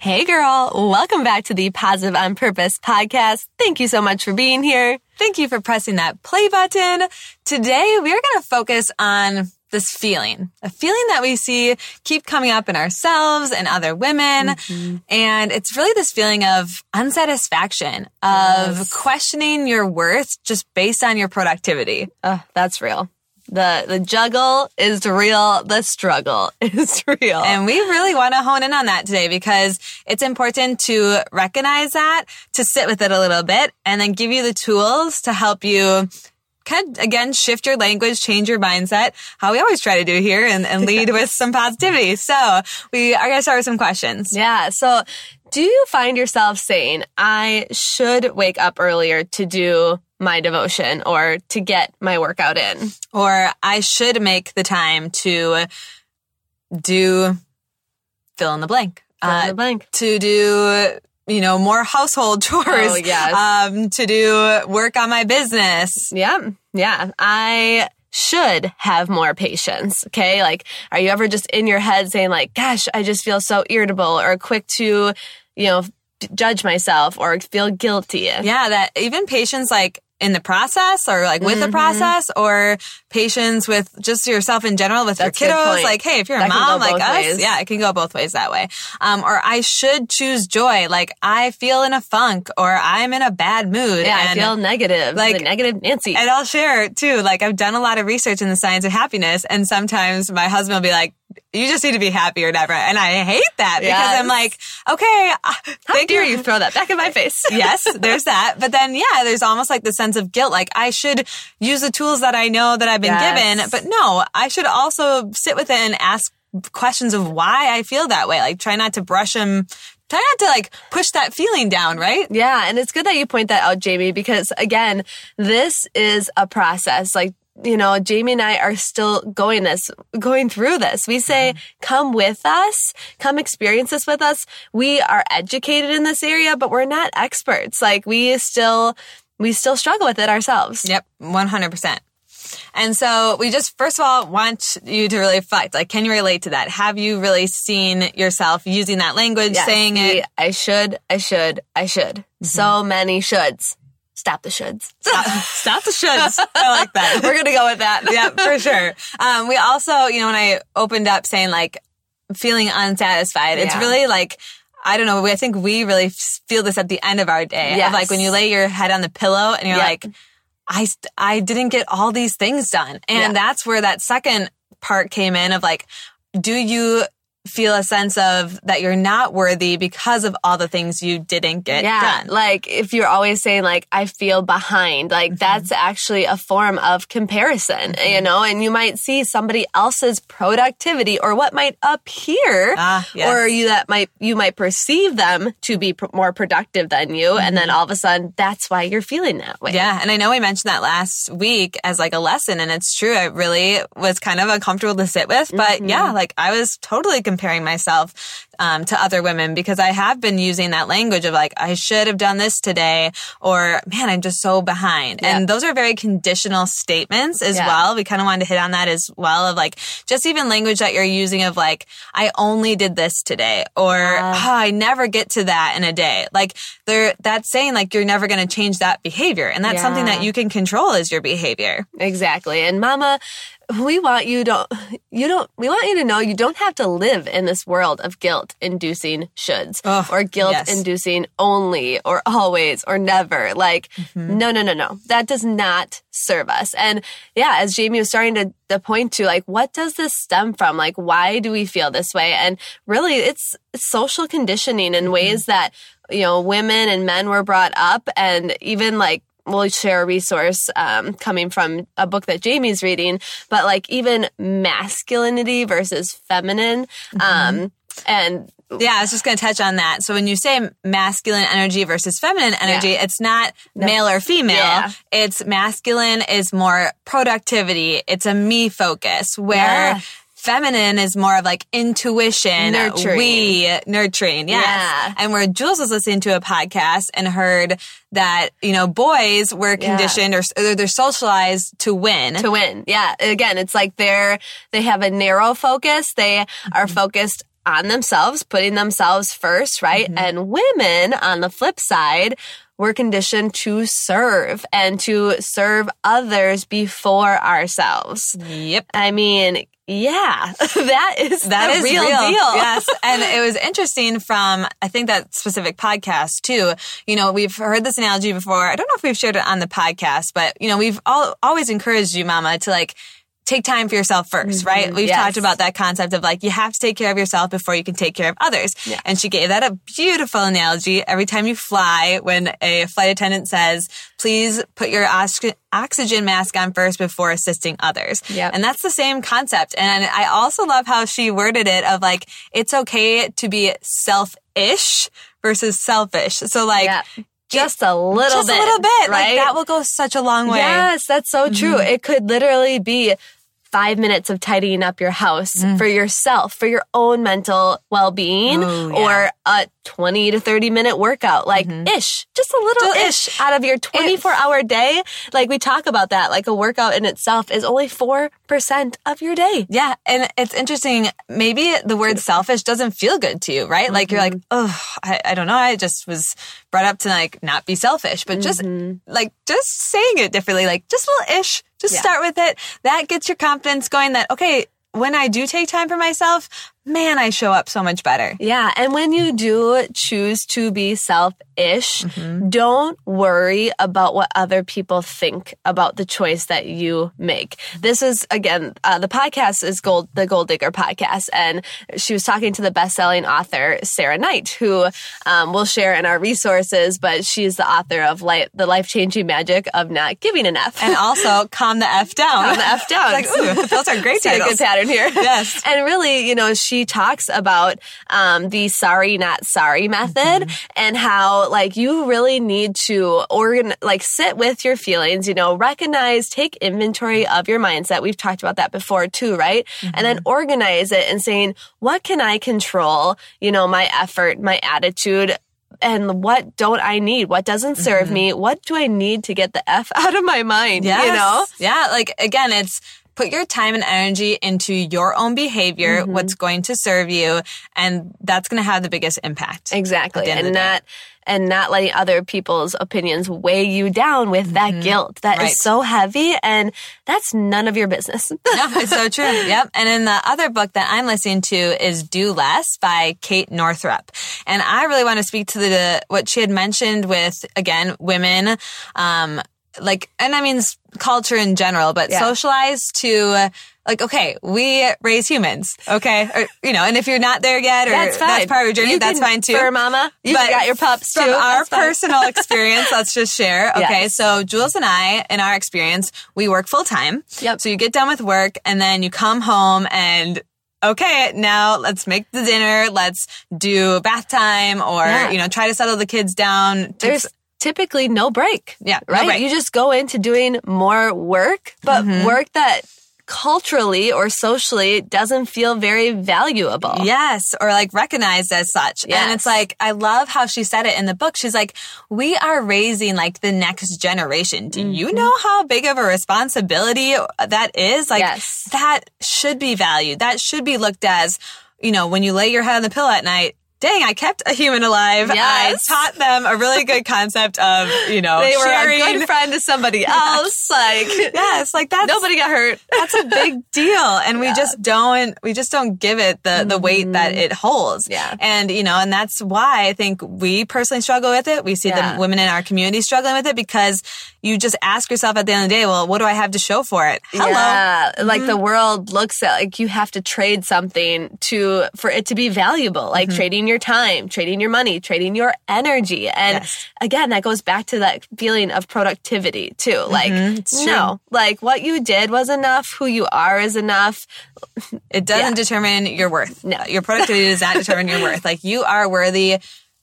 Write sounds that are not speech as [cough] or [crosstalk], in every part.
Hey, girl. Welcome back to the Positive on Purpose podcast. Thank you so much for being here. Thank you for pressing that play button. Today, we are going to focus on this feeling, a feeling that we see keep coming up in ourselves and other women. Mm-hmm. And it's really this feeling of unsatisfaction, of yes. questioning your worth just based on your productivity. Oh, that's real. The the juggle is real. The struggle [laughs] is real. And we really want to hone in on that today because it's important to recognize that, to sit with it a little bit, and then give you the tools to help you kind of, again, shift your language, change your mindset, how we always try to do here and, and lead [laughs] with some positivity. So we are going to start with some questions. Yeah. So do you find yourself saying, I should wake up earlier to do my devotion or to get my workout in. Or I should make the time to do fill in the blank. Fill in the uh, blank. To do you know, more household [laughs] chores. Oh, yes. Um, to do work on my business. Yeah. Yeah. I should have more patience. Okay. Like, are you ever just in your head saying like, gosh, I just feel so irritable or quick to, you know, judge myself or feel guilty? Yeah. That even patience, like, in the process or like with mm-hmm. the process or patience with just yourself in general with That's your kiddos. Like, hey, if you're that a mom like us, ways. yeah, it can go both ways that way. Um, or I should choose joy. Like I feel in a funk or I'm in a bad mood. Yeah, I feel negative. Like the negative Nancy. And I'll share too. Like I've done a lot of research in the science of happiness and sometimes my husband will be like, you just need to be happy or never. And I hate that because yes. I'm like, okay, how dare you throw that back in my face? [laughs] yes, there's that. But then, yeah, there's almost like the sense of guilt. Like I should use the tools that I know that I've been yes. given, but no, I should also sit with it and ask questions of why I feel that way. Like try not to brush them try not to like push that feeling down, right? Yeah. And it's good that you point that out, Jamie, because again, this is a process. Like you know, Jamie and I are still going this, going through this. We say, mm-hmm. come with us, come experience this with us. We are educated in this area, but we're not experts. Like we still, we still struggle with it ourselves. Yep. 100%. And so we just, first of all, want you to really reflect. Like, can you relate to that? Have you really seen yourself using that language, yes, saying it? I should, I should, I should. Mm-hmm. So many shoulds. Stop the shoulds. [laughs] Stop, stop the shoulds. I like that. [laughs] We're going to go with that. [laughs] yeah, for sure. Um, we also, you know, when I opened up saying like feeling unsatisfied, yeah. it's really like, I don't know. I think we really feel this at the end of our day. Yes. Of like when you lay your head on the pillow and you're like, I, I didn't get all these things done. And yeah. that's where that second part came in of like, do you feel a sense of that you're not worthy because of all the things you didn't get yeah, done. Like if you're always saying like I feel behind, like mm-hmm. that's actually a form of comparison, mm-hmm. you know, and you might see somebody else's productivity or what might appear ah, yes. or you that might you might perceive them to be pr- more productive than you mm-hmm. and then mm-hmm. all of a sudden that's why you're feeling that way. Yeah, and I know I mentioned that last week as like a lesson and it's true. It really was kind of uncomfortable to sit with, but mm-hmm. yeah, like I was totally comparing myself um, to other women because I have been using that language of like, I should have done this today, or man, I'm just so behind. And those are very conditional statements as yeah. well. We kind of wanted to hit on that as well of like, just even language that you're using of like, I only did this today, or oh, I never get to that in a day. Like, they're, that's saying like you're never going to change that behavior. And that's something that you can control is your behavior. Exactly. And mama, we want you to you don't we want you to know you don't have to live in this world of guilt inducing shoulds oh, or guilt yes. inducing only or always or never like mm-hmm. no no no no that does not serve us and yeah as jamie was starting to, to point to like what does this stem from like why do we feel this way and really it's social conditioning in mm-hmm. ways that you know women and men were brought up and even like we'll share a resource um, coming from a book that Jamie's reading, but like even masculinity versus feminine. Mm-hmm. Um, And yeah, I was just going to touch on that. So when you say masculine energy versus feminine energy, yeah. it's not no. male or female. Yeah. It's masculine is more productivity. It's a me focus where yeah. Feminine is more of like intuition, nurturing. we nurturing. Yes. Yeah. And where Jules was listening to a podcast and heard that, you know, boys were conditioned or they're socialized to win. To win. Yeah. Again, it's like they're, they have a narrow focus. They are mm-hmm. focused on themselves, putting themselves first, right? Mm-hmm. And women on the flip side, we're conditioned to serve and to serve others before ourselves. Yep. I mean, yeah, [laughs] that is that is real, real, deal. [laughs] Yes, [laughs] and it was interesting from I think that specific podcast too. You know, we've heard this analogy before. I don't know if we've shared it on the podcast, but you know, we've all always encouraged you, Mama, to like take time for yourself 1st mm-hmm. right? We've yes. talked about that concept of like, you have to take care of yourself before you can take care of others. Yeah. And she gave that a beautiful analogy. Every time you fly, when a flight attendant says, please put your oxygen mask on first before assisting others. Yeah. And that's the same concept. And I also love how she worded it of like, it's okay to be selfish versus selfish. So like, yeah just a little just bit. a little bit. Right? Like that will go such a long way. Yes, that's so true. Mm-hmm. It could literally be five minutes of tidying up your house mm. for yourself, for your own mental well being, yeah. or a 20 to 30 minute workout, like mm-hmm. ish, just a little ish, ish out of your 24 hour day. Like we talk about that, like a workout in itself is only 4% of your day. Yeah. And it's interesting. Maybe the word selfish doesn't feel good to you, right? Mm-hmm. Like you're like, oh, I, I, don't know. I just was brought up to like not be selfish, but just mm-hmm. like just saying it differently, like just a little ish just yeah. start with it. That gets your confidence going that, okay, when I do take time for myself, man, I show up so much better. Yeah. And when you do choose to be selfish, mm-hmm. don't worry about what other people think about the choice that you make. This is, again, uh, the podcast is Gold, the Goal Digger podcast. And she was talking to the best selling author, Sarah Knight, who um, we'll share in our resources, but she's the author of life, The Life Changing Magic of Not Giving an F. And also [laughs] Calm the F Down. Calm the F Down. [laughs] like, ooh, those are great [laughs] titles. a good pattern here. Yes. and really, you know, she talks about um, the sorry, not sorry method mm-hmm. and how like you really need to organ like sit with your feelings, you know, recognize, take inventory of your mindset. We've talked about that before too, right? Mm-hmm. And then mm-hmm. organize it and saying, what can I control? You know, my effort, my attitude, and what don't I need? What doesn't serve mm-hmm. me? What do I need to get the F [laughs] out of my mind? Yes. You know? Yeah. Like again, it's put your time and energy into your own behavior, mm-hmm. what's going to serve you, and that's going to have the biggest impact. Exactly. And not and not letting other people's opinions weigh you down with that mm-hmm. guilt that right. is so heavy and that's none of your business. [laughs] no, it's so true. [laughs] Yep. And in the other book that I'm listening to is Do Less by Kate Northrup. And I really want to speak to the what she had mentioned with again women um like, and I mean culture in general, but yeah. socialized to like, okay, we raise humans, okay, or, you know, and if you're not there yet, or that's, that's part of your journey, you that's fine too. For mama, you but got your pups from too. our personal [laughs] experience, let's just share. Okay, yes. so Jules and I, in our experience, we work full time. Yep. So you get done with work, and then you come home and okay, now let's make the dinner. Let's do bath time or, yeah. you know, try to settle the kids down. There's typically no break. Yeah. Right. No break. You just go into doing more work, but mm-hmm. work that culturally or socially doesn't feel very valuable. Yes, or like recognized as such. Yes. And it's like, I love how she said it in the book. She's like, we are raising like the next generation. Do mm-hmm. you know how big of a responsibility that is? Like, yes. that should be valued. That should be looked as, you know, when you lay your head on the pillow at night, dang, I kept a human alive. Yes. I taught them a really good concept of, you know, [laughs] they sharing. were a good friend to somebody [laughs] else. Like, yes, like that's nobody got hurt. [laughs] That's a big deal. And yeah. we just don't, we just don't give it the, the weight mm-hmm. that it holds. Yeah. And, you know, and that's why I think we personally struggle with it. We see yeah. the women in our community struggling with it because you just ask yourself at the end of the day, well, what do I have to show for it? Hello. Yeah. Mm-hmm. Like the world looks at like you have to trade something to, for it to be valuable, like mm-hmm. trading your time, trading your money, trading your energy. And yes. again, that goes back to that feeling of productivity too. Mm-hmm. Like, mm-hmm, no, like what you did was enough. Who you are is enough. It doesn't yeah. determine your worth. No, your productivity does not determine your worth. [laughs] Like you are worthy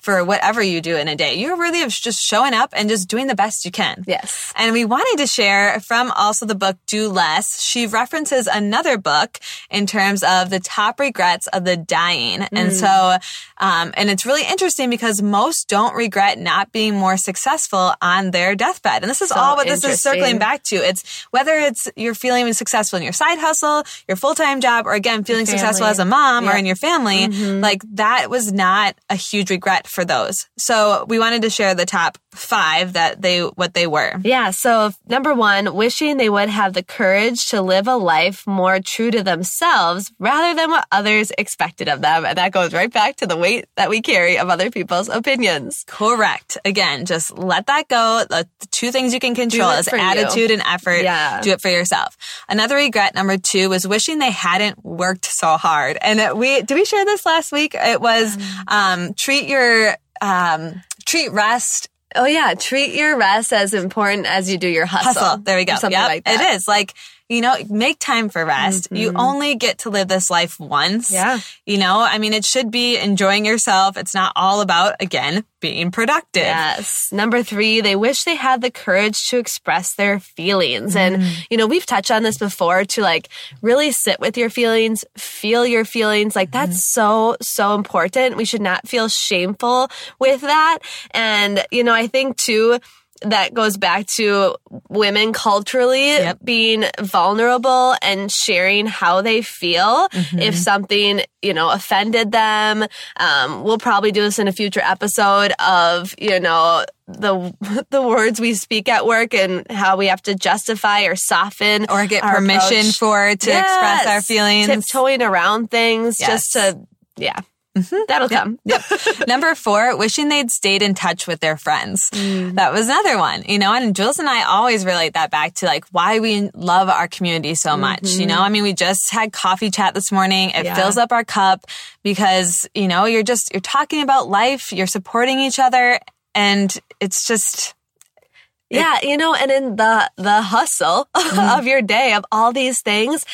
for whatever you do in a day. You're worthy of just showing up and just doing the best you can. Yes. And we wanted to share from also the book Do Less. She references another book in terms of the top regrets of the dying. Mm. And so, um, and it's really interesting because most don't regret not being more successful on their deathbed. And this is so all what this is circling back to. It's whether it's you're feeling successful in your side hustle, your full-time job, or again, feeling successful as a mom yep. or in your family. Mm-hmm. Like that was not a huge regret for those. So we wanted to share the top five that they, what they were. Yeah. So number one, wishing they would have the courage to live a life more true to themselves rather than what others expected of them. And that goes right back to the weight that we carry of other people's opinions. Correct. Again, just let that go. The two things you can control is attitude you. and effort. Yeah. Do it for yourself. Another regret, number two, was wishing they hadn't worked so hard. And we, did we share this last week? It was, um, um treat your, um, treat rest Oh yeah, treat your rest as important as you do your hustle. Hustle. There we go. Something yep. like that. It is like you know, make time for rest. Mm-hmm. You only get to live this life once. Yeah. You know, I mean, it should be enjoying yourself. It's not all about, again, being productive. Yes. Number three, they wish they had the courage to express their feelings. Mm. And, you know, we've touched on this before to like really sit with your feelings, feel your feelings. Like that's mm. so, so important. We should not feel shameful with that. And, you know, I think too, that goes back to women culturally yep. being vulnerable and sharing how they feel. Mm-hmm. If something, you know, offended them, um, we'll probably do this in a future episode of, you know, the [laughs] the words we speak at work and how we have to justify or soften or get permission approach. for to yes. express our feelings, tiptoeing around things yes. just to yeah Mm-hmm. That'll yep. come. Yep. [laughs] Number four, wishing they'd stayed in touch with their friends. Mm. That was another one, you know, and Jules and I always relate that back to like why we love our community so much. Mm-hmm. You know, I mean, we just had coffee chat this morning. It yeah. fills up our cup because, you know, you're just, you're talking about life, you're supporting each other and it's just, yeah, you know, and in the the hustle [laughs] mm. of your day of all these things,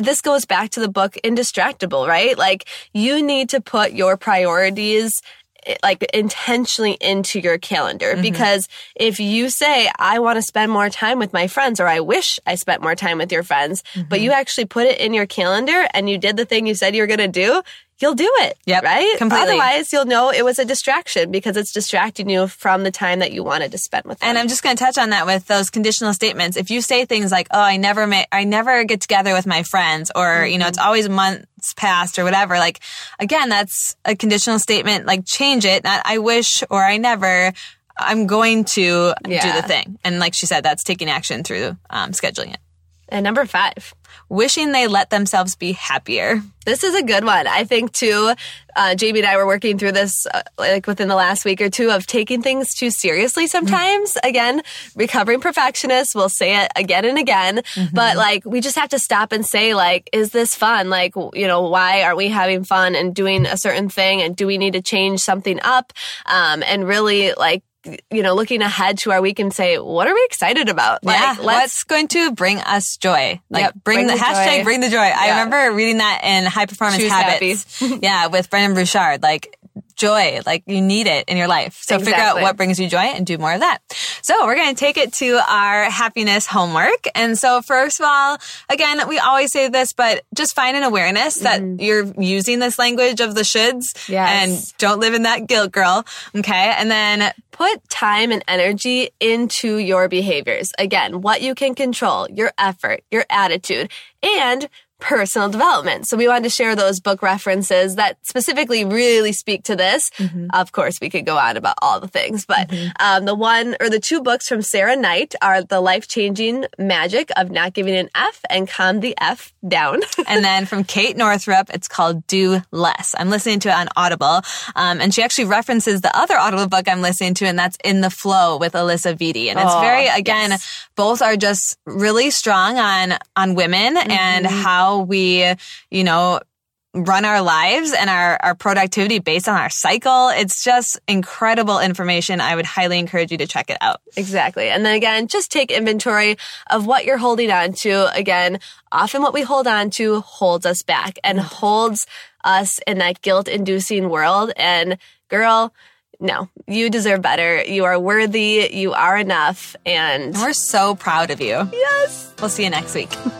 this goes back to the book Indistractable, right? Like you need to put your priorities eh, like intentionally into your calendar mm-hmm. because if you say I want to spend more time with my friends or I wish I spent more time with your friends, mm-hmm. but you actually put it in your calendar and you did the thing you said you were going to do, you'll do it. Yep. Right? Completely. Otherwise, you'll know it was a distraction because it's distracting you from the time that you wanted to spend with them. And I'm just going to touch on that with those conditional statements. If you say things like, "Oh, I never may, I never get together with my friends," or mm-hmm. you know, it's mm-hmm. always months past or whatever, like again, that's a conditional statement. Like change it. Not I wish or I never. I'm going to yeah. do the thing. And like she said, that's taking action through um, scheduling it. And number five, wishing they let themselves be happier. This is a good one. I think too, uh, Jamie and I were working through this uh, like within the last week or two of taking things too seriously sometimes. Mm-hmm. Again, recovering perfectionists will say it again and again, mm-hmm. but like we just have to stop and say like, is this fun? Like, you know, why aren't we having fun and doing a certain thing? And do we need to change something up? Um, and really like you know, looking ahead to our week and say, what are we excited about? Like, yeah, what's going to bring us joy? Like, yep, bring, bring, the, the hashtag, joy. bring the joy. Yeah. I remember reading that in High Performance Choose Habits. [laughs] yeah, with Brendon Burchard. Like, joy. Like you need it in your life. So exactly. figure out what brings you joy and do more of that. So we're going to take it to our happiness homework. And so first of all, again, we always say this, but just find an awareness that mm-hmm. you're using this language of the shoulds yes. and don't live in that guilt girl. Okay. And then put time and energy into your behaviors. Again, what you can control, your effort, your attitude, and personal development. So we wanted to share those book references that specifically really speak to this. Mm-hmm. Of course, we could go on about all the things, but mm-hmm. um, the one or the two books from Sarah Knight are The Life Changing Magic of Not Giving an F and Calm the F Down. [laughs] and then from Kate Northrup, it's called Do Less. I'm listening to it on Audible. Um, and she actually references the other Audible book I'm listening to, and that's In the Flow with Alisa Vitti. And it's oh, very, again, yes. both are just really strong on, on women mm-hmm. and how we, you know, run our lives and our, our productivity based on our cycle. It's just incredible information. I would highly encourage you to check it out. Exactly. And then again, just take inventory of what you're holding on to. Again, often what we hold on to holds us back and mm-hmm. holds us in that guilt inducing world. And girl, no, you deserve better. You are worthy. You are enough. And we're so proud of you. Yes. We'll see you next week. [laughs]